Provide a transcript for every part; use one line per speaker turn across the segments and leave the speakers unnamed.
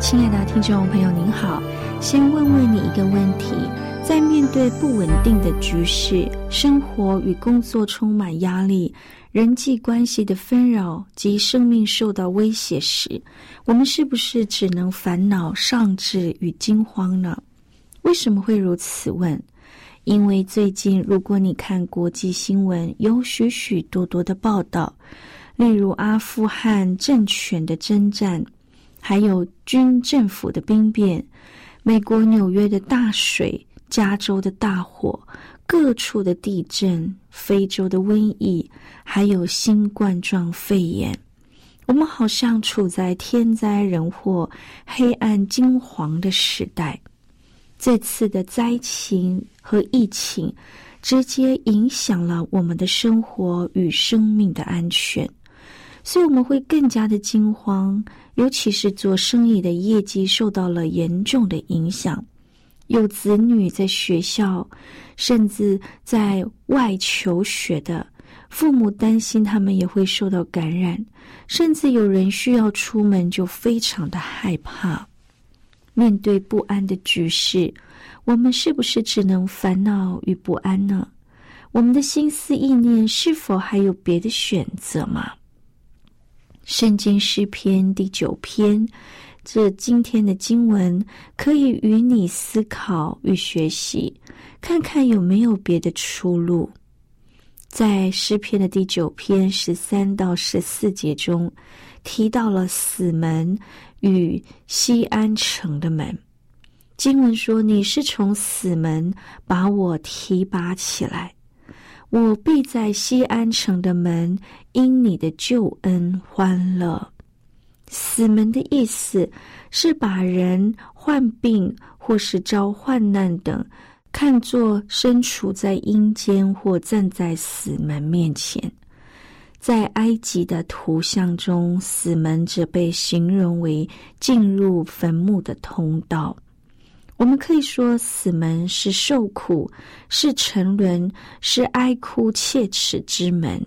亲爱的听众朋友，您好。先问问你一个问题：在面对不稳定的局势、生活与工作充满压力、人际关系的纷扰及生命受到威胁时，我们是不是只能烦恼、丧志与惊慌呢？为什么会如此问？因为最近，如果你看国际新闻，有许许多多的报道，例如阿富汗政权的征战。还有军政府的兵变，美国纽约的大水，加州的大火，各处的地震，非洲的瘟疫，还有新冠状肺炎，我们好像处在天灾人祸、黑暗惊惶的时代。这次的灾情和疫情，直接影响了我们的生活与生命的安全。所以我们会更加的惊慌，尤其是做生意的业绩受到了严重的影响，有子女在学校，甚至在外求学的父母担心他们也会受到感染，甚至有人需要出门就非常的害怕。面对不安的局势，我们是不是只能烦恼与不安呢？我们的心思意念是否还有别的选择吗？圣经诗篇第九篇，这今天的经文可以与你思考与学习，看看有没有别的出路。在诗篇的第九篇十三到十四节中，提到了死门与西安城的门。经文说：“你是从死门把我提拔起来。”我必在西安城的门因你的救恩欢乐。死门的意思是把人患病或是遭患难等看作身处在阴间或站在死门面前。在埃及的图像中，死门则被形容为进入坟墓的通道。我们可以说，死门是受苦，是沉沦，是哀哭切齿之门；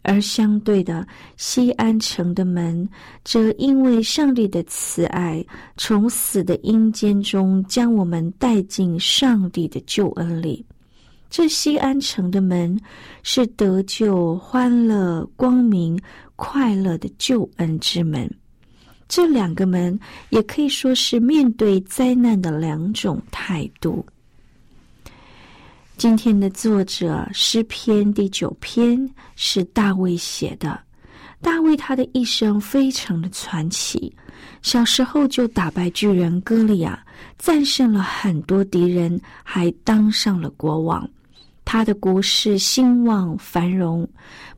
而相对的，西安城的门，则因为上帝的慈爱，从死的阴间中将我们带进上帝的救恩里。这西安城的门，是得救、欢乐、光明、快乐的救恩之门。这两个门也可以说是面对灾难的两种态度。今天的作者诗篇第九篇是大卫写的。大卫他的一生非常的传奇，小时候就打败巨人歌利亚，战胜了很多敌人，还当上了国王。他的国势兴旺繁荣，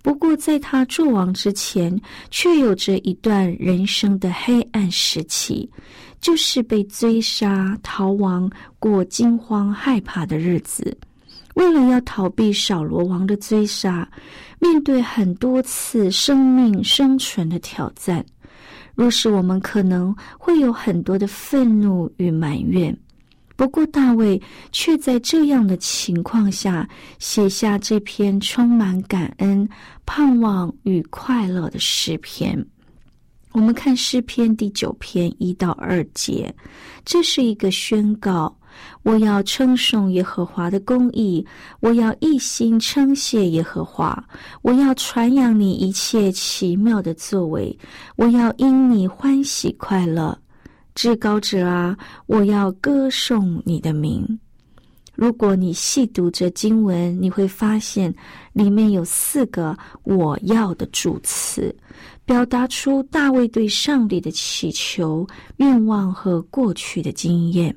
不过在他做王之前，却有着一段人生的黑暗时期，就是被追杀、逃亡过惊慌害怕的日子。为了要逃避扫罗王的追杀，面对很多次生命生存的挑战，若是我们可能会有很多的愤怒与埋怨。不过，大卫却在这样的情况下写下这篇充满感恩、盼望与快乐的诗篇。我们看诗篇第九篇一到二节，这是一个宣告：我要称颂耶和华的公义，我要一心称谢耶和华，我要传扬你一切奇妙的作为，我要因你欢喜快乐。至高者啊，我要歌颂你的名。如果你细读这经文，你会发现里面有四个“我要”的主词，表达出大卫对上帝的祈求、愿望和过去的经验。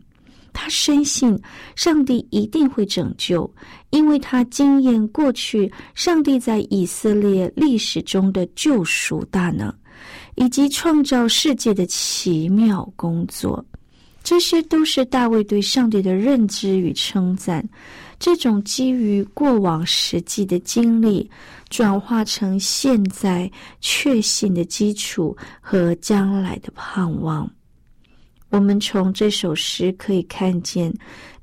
他深信上帝一定会拯救，因为他经验过去上帝在以色列历史中的救赎大能，以及创造世界的奇妙工作。这些都是大卫对上帝的认知与称赞。这种基于过往实际的经历，转化成现在确信的基础和将来的盼望。我们从这首诗可以看见，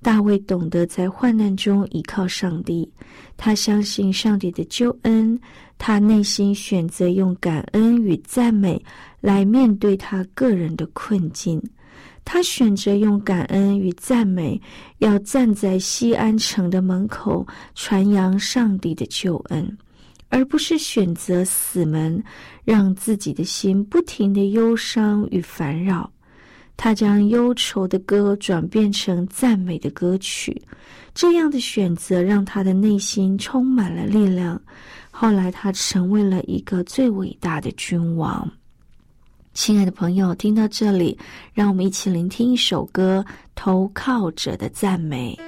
大卫懂得在患难中依靠上帝，他相信上帝的救恩，他内心选择用感恩与赞美来面对他个人的困境。他选择用感恩与赞美，要站在西安城的门口传扬上帝的救恩，而不是选择死门，让自己的心不停的忧伤与烦扰。他将忧愁的歌转变成赞美的歌曲，这样的选择让他的内心充满了力量。后来，他成为了一个最伟大的君王。亲爱的朋友，听到这里，让我们一起聆听一首歌《投靠者的赞美》。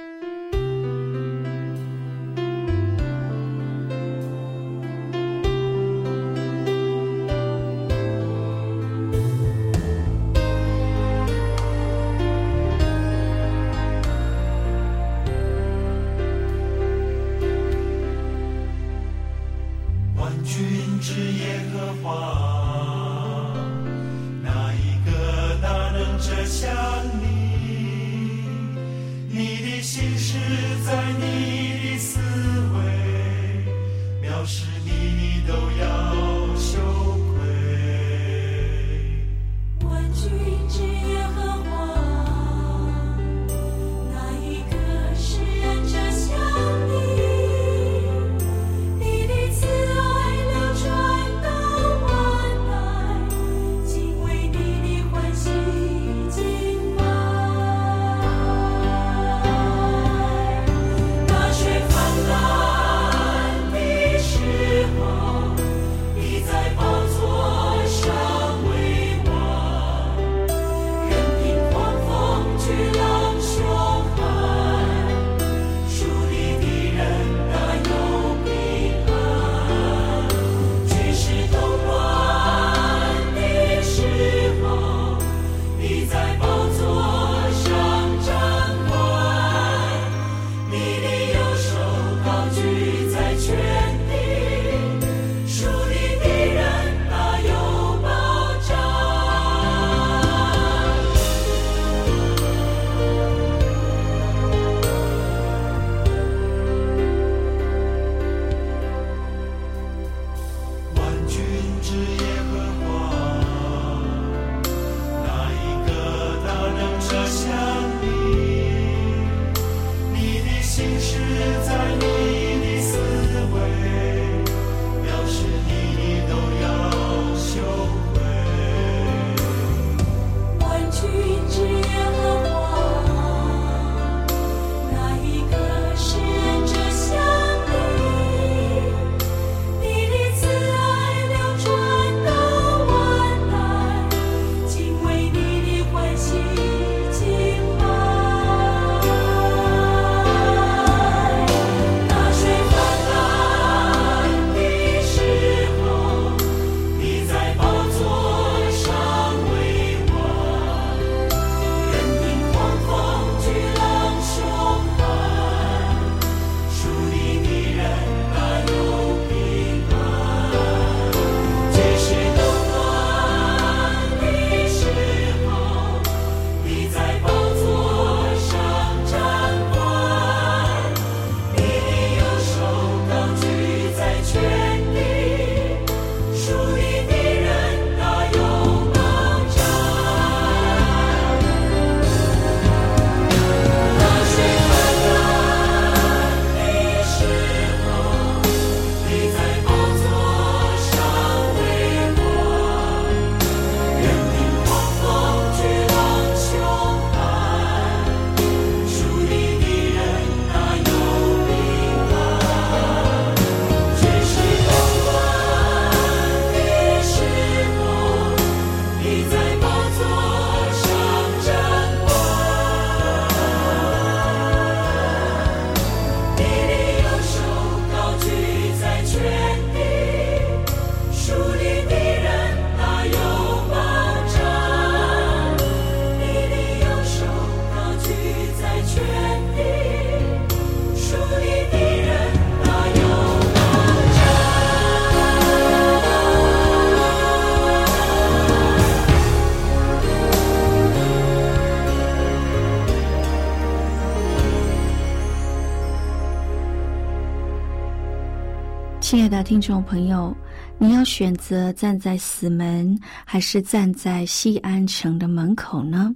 亲爱的听众朋友，你要选择站在死门，还是站在西安城的门口呢？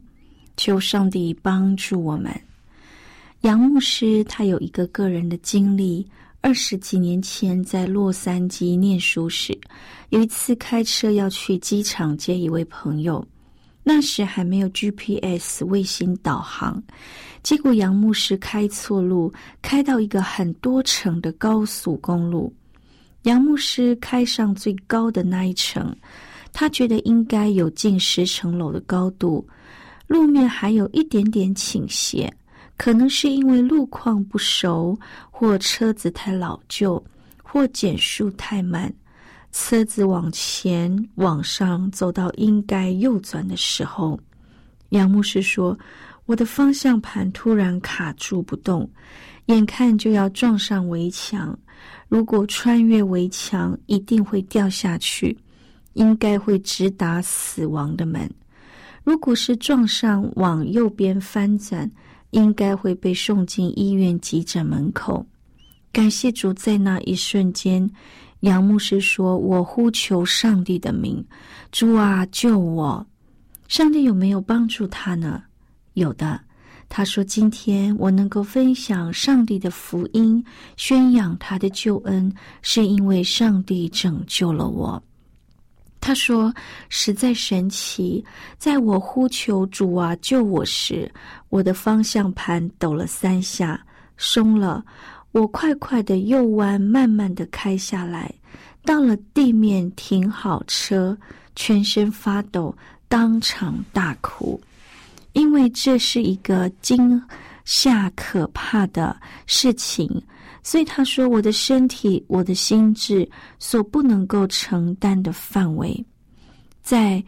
求上帝帮助我们。杨牧师他有一个个人的经历：二十几年前在洛杉矶念书时，有一次开车要去机场接一位朋友，那时还没有 GPS 卫星导航，结果杨牧师开错路，开到一个很多层的高速公路。杨牧师开上最高的那一层，他觉得应该有近十层楼的高度，路面还有一点点倾斜，可能是因为路况不熟，或车子太老旧，或减速太慢。车子往前往上走到应该右转的时候，杨牧师说：“我的方向盘突然卡住不动，眼看就要撞上围墙。”如果穿越围墙，一定会掉下去，应该会直达死亡的门。如果是撞上往右边翻转，应该会被送进医院急诊门口。感谢主，在那一瞬间，杨牧师说：“我呼求上帝的名，主啊，救我！”上帝有没有帮助他呢？有的。他说：“今天我能够分享上帝的福音，宣扬他的救恩，是因为上帝拯救了我。”他说：“实在神奇，在我呼求主啊救我时，我的方向盘抖了三下，松了。我快快的右弯，慢慢的开下来，到了地面停好车，全身发抖，当场大哭。”因为这是一个惊吓可怕的事情，所以他说：“我的身体，我的心智所不能够承担的范围。”在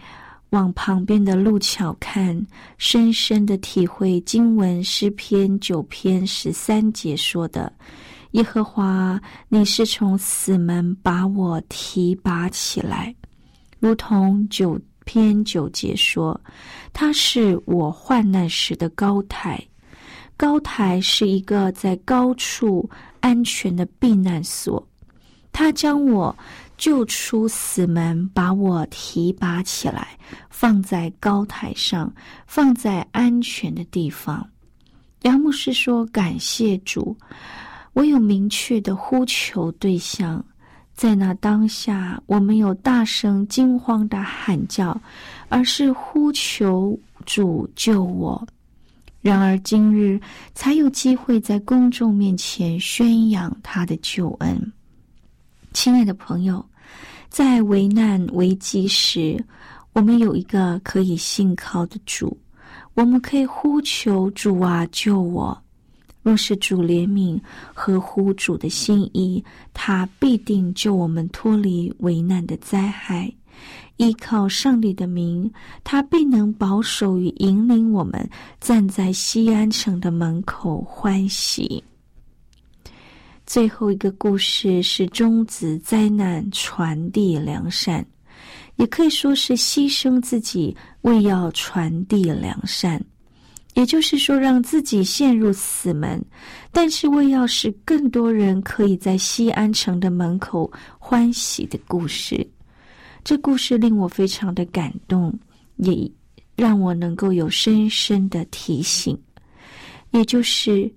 往旁边的路桥看，深深的体会经文诗篇九篇十三节说的：“耶和华，你是从死门把我提拔起来，如同九。”篇九节说：“它是我患难时的高台，高台是一个在高处安全的避难所。他将我救出死门，把我提拔起来，放在高台上，放在安全的地方。”杨牧师说：“感谢主，我有明确的呼求对象。”在那当下，我没有大声惊慌的喊叫，而是呼求主救我。然而今日才有机会在公众面前宣扬他的救恩。亲爱的朋友，在危难危机时，我们有一个可以信靠的主，我们可以呼求主啊，救我。若是主怜悯合乎主的心意，他必定救我们脱离危难的灾害。依靠上帝的名，他必能保守与引领我们站在西安城的门口欢喜。最后一个故事是终止灾难，传递良善，也可以说是牺牲自己为要传递良善。也就是说，让自己陷入死门，但是为要使更多人可以在西安城的门口欢喜的故事。这故事令我非常的感动，也让我能够有深深的提醒，也就是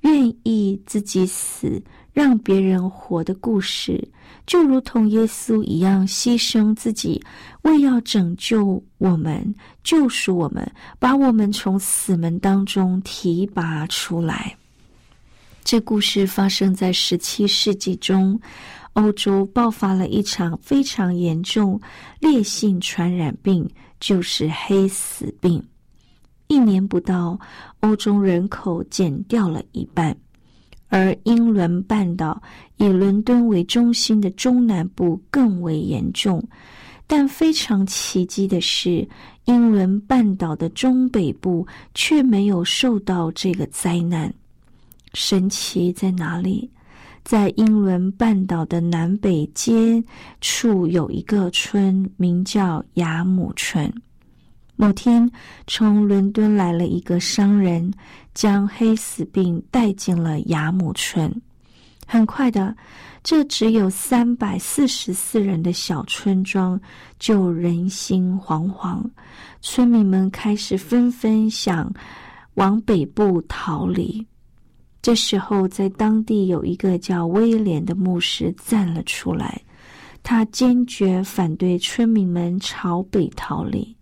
愿意自己死，让别人活的故事。就如同耶稣一样牺牲自己，为要拯救我们、救赎我们，把我们从死门当中提拔出来。这故事发生在十七世纪中，欧洲爆发了一场非常严重烈性传染病，就是黑死病。一年不到，欧洲人口减掉了一半。而英伦半岛以伦敦为中心的中南部更为严重，但非常奇迹的是，英伦半岛的中北部却没有受到这个灾难。神奇在哪里？在英伦半岛的南北间处有一个村，名叫雅姆村。某天，从伦敦来了一个商人，将黑死病带进了雅姆村。很快的，这只有三百四十四人的小村庄就人心惶惶，村民们开始纷纷想往北部逃离。这时候，在当地有一个叫威廉的牧师站了出来，他坚决反对村民们朝北逃离。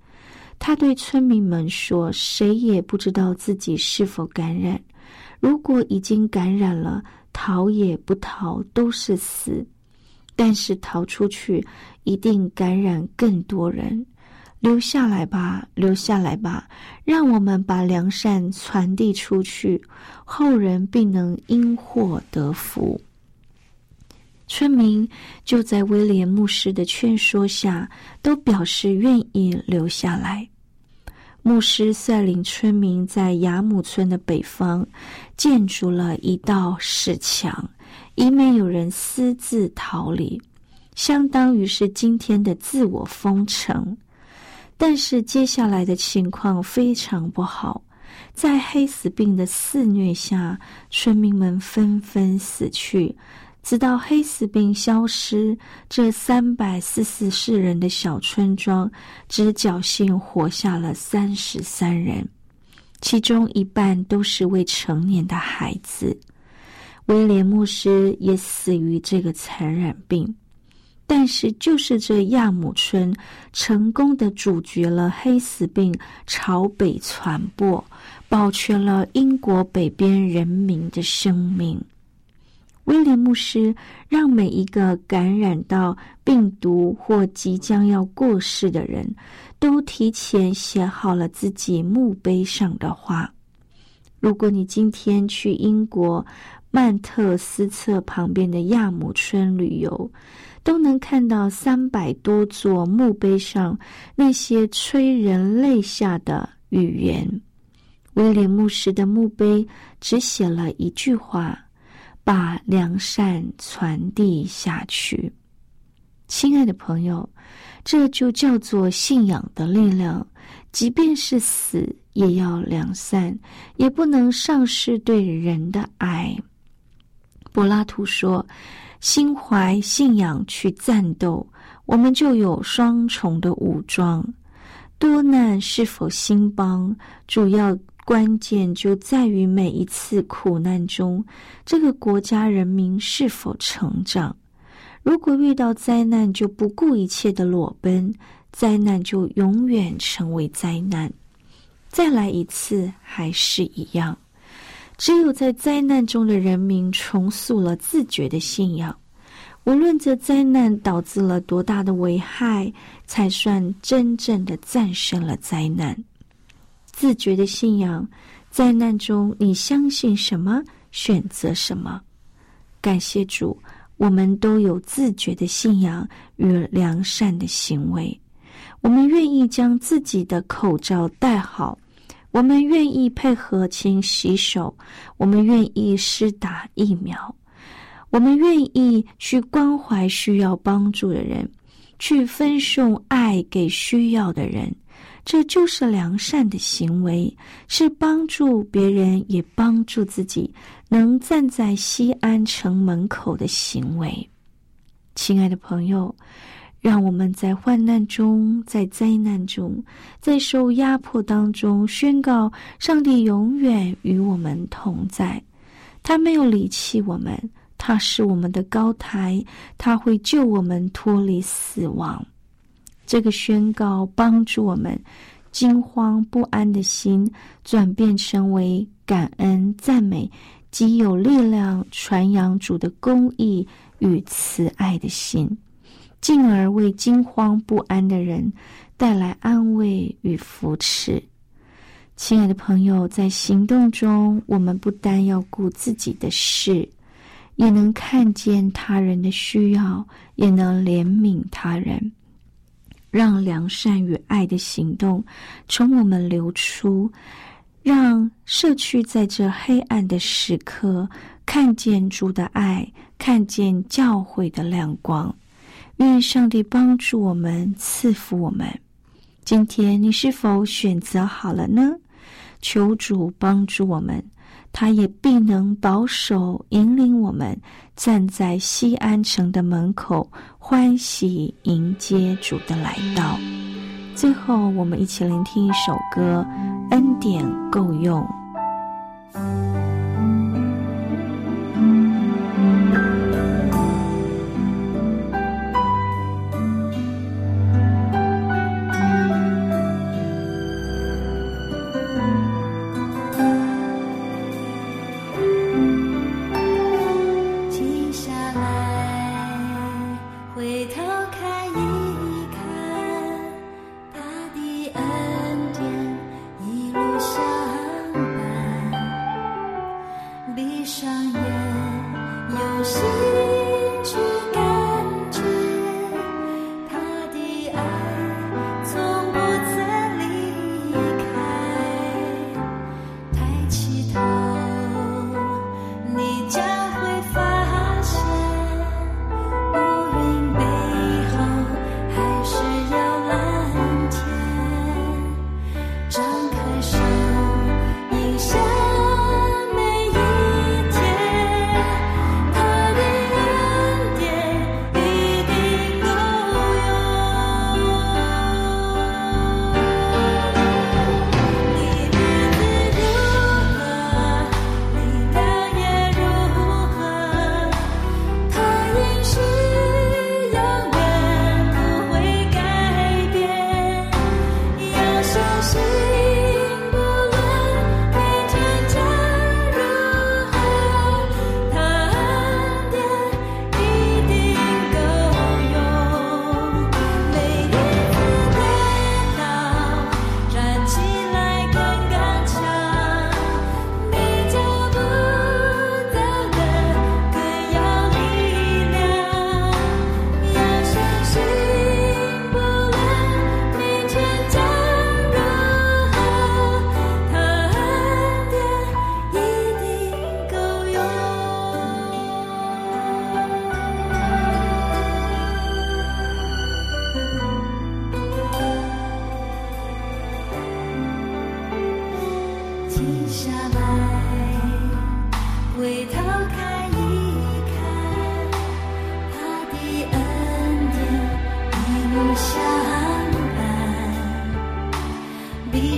他对村民们说：“谁也不知道自己是否感染。如果已经感染了，逃也不逃都是死。但是逃出去，一定感染更多人。留下来吧，留下来吧，让我们把良善传递出去，后人必能因祸得福。”村民就在威廉牧师的劝说下，都表示愿意留下来。牧师率领村民在雅姆村的北方建筑了一道石墙，以免有人私自逃离，相当于是今天的自我封城。但是接下来的情况非常不好，在黑死病的肆虐下，村民们纷纷死去。直到黑死病消失，这三百四十四人的小村庄只侥幸活下了三十三人，其中一半都是未成年的孩子。威廉牧师也死于这个传染病。但是，就是这亚姆村成功的阻绝了黑死病朝北传播，保全了英国北边人民的生命。威廉牧师让每一个感染到病毒或即将要过世的人，都提前写好了自己墓碑上的话。如果你今天去英国曼特斯特旁边的亚姆村旅游，都能看到三百多座墓碑上那些催人泪下的语言。威廉牧师的墓碑只写了一句话。把良善传递下去，亲爱的朋友，这就叫做信仰的力量。即便是死，也要良善，也不能丧失对人的爱。柏拉图说：“心怀信仰去战斗，我们就有双重的武装。多难是否兴邦，主要。”关键就在于每一次苦难中，这个国家人民是否成长。如果遇到灾难就不顾一切的裸奔，灾难就永远成为灾难。再来一次还是一样。只有在灾难中的人民重塑了自觉的信仰，无论这灾难导致了多大的危害，才算真正的战胜了灾难。自觉的信仰，灾难中你相信什么，选择什么。感谢主，我们都有自觉的信仰与良善的行为。我们愿意将自己的口罩戴好，我们愿意配合勤洗手，我们愿意施打疫苗，我们愿意去关怀需要帮助的人，去分送爱给需要的人。这就是良善的行为，是帮助别人也帮助自己，能站在西安城门口的行为。亲爱的朋友，让我们在患难中，在灾难中，在受压迫当中，宣告上帝永远与我们同在。他没有离弃我们，他是我们的高台，他会救我们脱离死亡。这个宣告帮助我们，惊慌不安的心转变成为感恩赞美，极有力量传扬主的公义与慈爱的心，进而为惊慌不安的人带来安慰与扶持。亲爱的朋友，在行动中，我们不单要顾自己的事，也能看见他人的需要，也能怜悯他人。让良善与爱的行动从我们流出，让社区在这黑暗的时刻看见主的爱，看见教会的亮光。愿上帝帮助我们，赐福我们。今天你是否选择好了呢？求主帮助我们，
他也必能保守引领我们站在西安城的门口，欢喜迎接主的来到。最后，我们一起聆听一首歌，《恩典够用》。
see.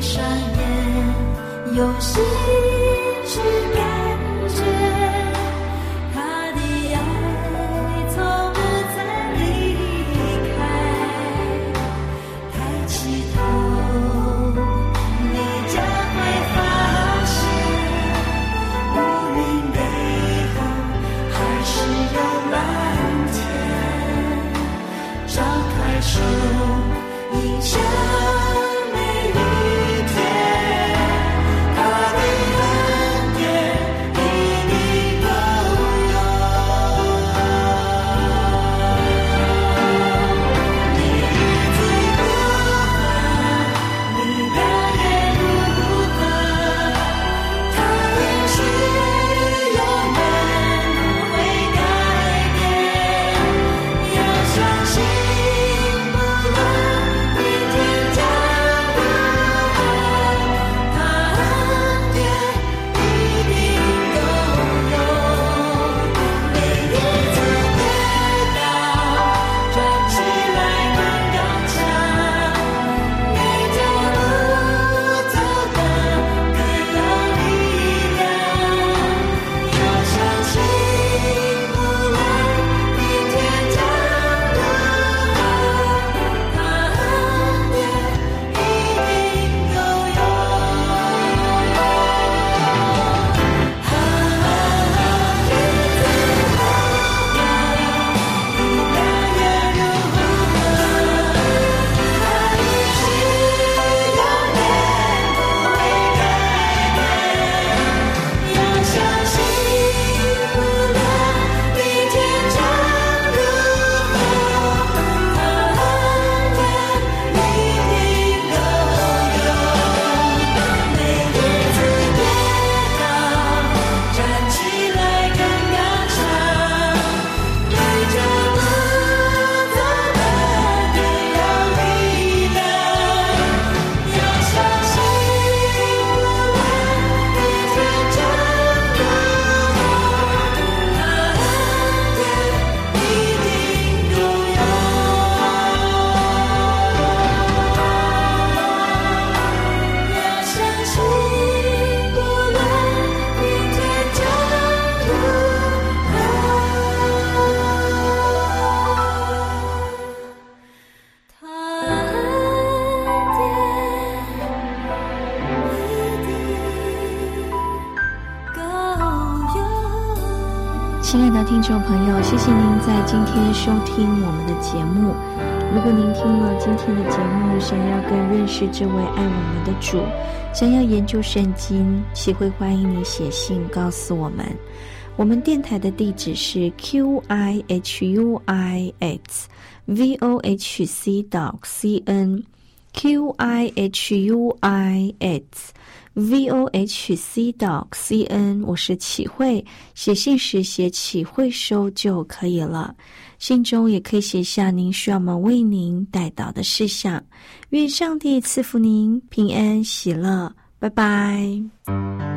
闪眼，用心去感。听众朋友，谢谢您在今天收听我们的节目。如果您听了今天的节目，想要更认识这位爱我们的主，想要研究圣经，岂会欢迎你写信告诉我们。我们电台的地址是 q i h u i x v o h c dot c n q i h u i x v o h c dot c n。我是启慧，写信时写启慧收就可以了。信中也可以写下您需要我们为您带到的事项。愿上帝赐福您平安喜乐。拜拜。